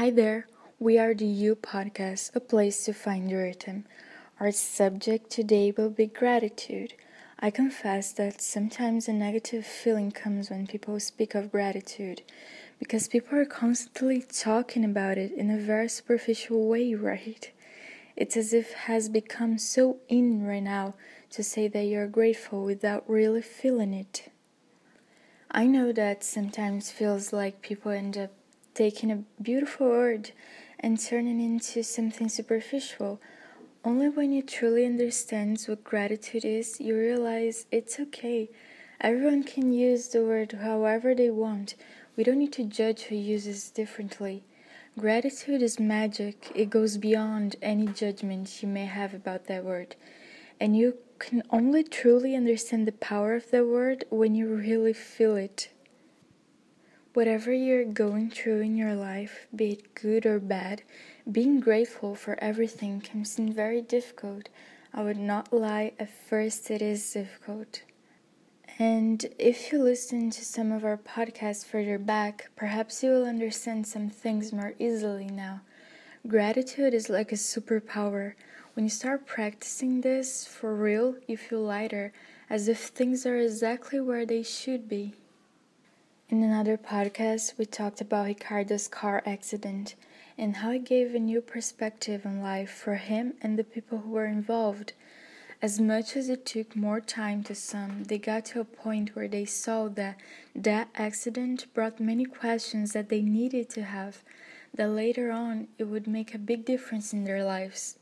Hi there, we are the You Podcast, a place to find your rhythm. Our subject today will be gratitude. I confess that sometimes a negative feeling comes when people speak of gratitude because people are constantly talking about it in a very superficial way, right? It's as if it has become so in right now to say that you're grateful without really feeling it. I know that sometimes feels like people end up taking a beautiful word and turning it into something superficial. Only when you truly understand what gratitude is, you realize it's okay. Everyone can use the word however they want. We don't need to judge who uses differently. Gratitude is magic. It goes beyond any judgment you may have about that word. And you can only truly understand the power of that word when you really feel it. Whatever you're going through in your life, be it good or bad, being grateful for everything can seem very difficult. I would not lie, at first it is difficult. And if you listen to some of our podcasts further back, perhaps you will understand some things more easily now. Gratitude is like a superpower. When you start practicing this for real, you feel lighter, as if things are exactly where they should be. In another podcast, we talked about Ricardo's car accident and how it gave a new perspective on life for him and the people who were involved. As much as it took more time to some, they got to a point where they saw that that accident brought many questions that they needed to have, that later on it would make a big difference in their lives.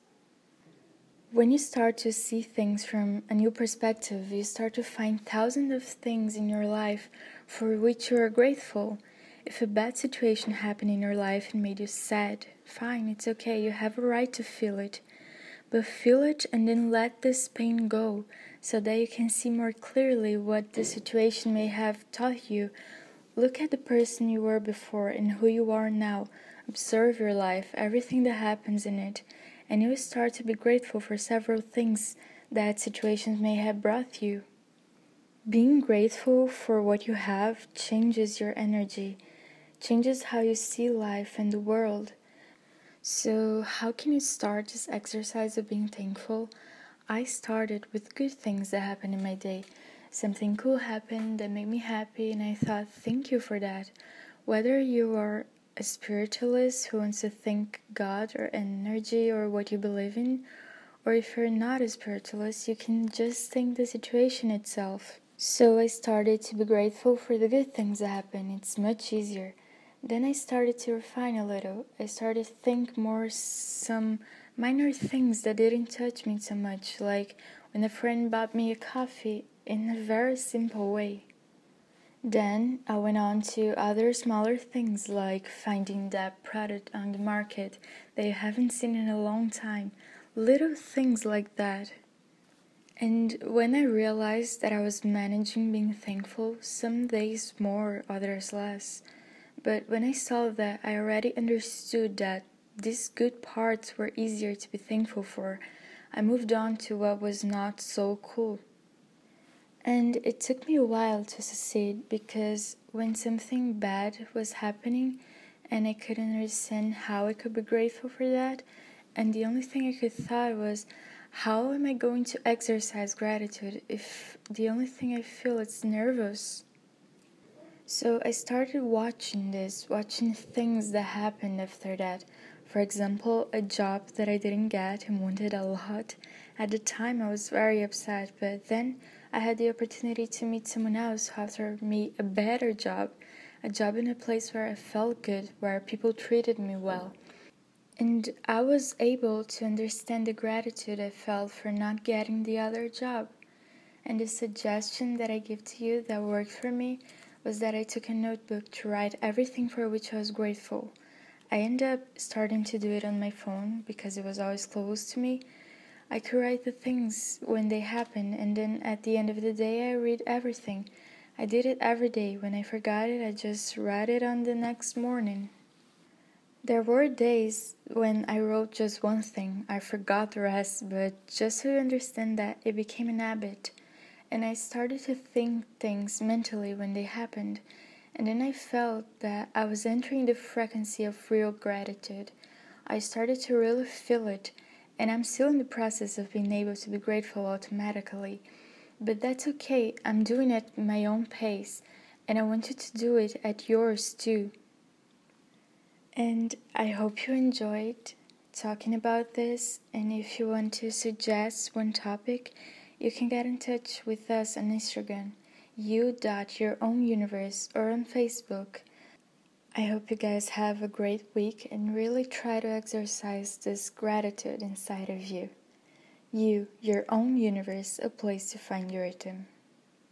When you start to see things from a new perspective, you start to find thousands of things in your life for which you are grateful. If a bad situation happened in your life and made you sad, fine, it's okay, you have a right to feel it. But feel it and then let this pain go so that you can see more clearly what the situation may have taught you. Look at the person you were before and who you are now. Observe your life, everything that happens in it and you will start to be grateful for several things that situations may have brought you. Being grateful for what you have changes your energy, changes how you see life and the world. So, how can you start this exercise of being thankful? I started with good things that happened in my day. Something cool happened that made me happy, and I thought, thank you for that. Whether you are a spiritualist who wants to thank God or energy or what you believe in, or if you're not a spiritualist, you can just thank the situation itself. So I started to be grateful for the good things that happen. It's much easier. Then I started to refine a little. I started to think more some minor things that didn't touch me so much, like when a friend bought me a coffee in a very simple way. Then I went on to other smaller things like finding that product on the market that you haven't seen in a long time. Little things like that. And when I realized that I was managing being thankful, some days more, others less. But when I saw that I already understood that these good parts were easier to be thankful for, I moved on to what was not so cool. And it took me a while to succeed because when something bad was happening and I couldn't understand how I could be grateful for that, and the only thing I could thought was, how am I going to exercise gratitude if the only thing I feel is nervous? So I started watching this, watching things that happened after that. For example, a job that I didn't get and wanted a lot. At the time, I was very upset, but then I had the opportunity to meet someone else who offered me a better job, a job in a place where I felt good, where people treated me well. And I was able to understand the gratitude I felt for not getting the other job. And the suggestion that I give to you that worked for me was that I took a notebook to write everything for which I was grateful. I ended up starting to do it on my phone because it was always close to me I could write the things when they happen, and then at the end of the day, I read everything. I did it every day. When I forgot it, I just read it on the next morning. There were days when I wrote just one thing, I forgot the rest, but just to understand that, it became an habit. And I started to think things mentally when they happened. And then I felt that I was entering the frequency of real gratitude. I started to really feel it, and I'm still in the process of being able to be grateful automatically. But that's okay, I'm doing it at my own pace, and I want you to do it at yours too. And I hope you enjoyed talking about this. And if you want to suggest one topic, you can get in touch with us on Instagram, you.yourownuniverse, or on Facebook. I hope you guys have a great week and really try to exercise this gratitude inside of you. You, your own universe, a place to find your rhythm.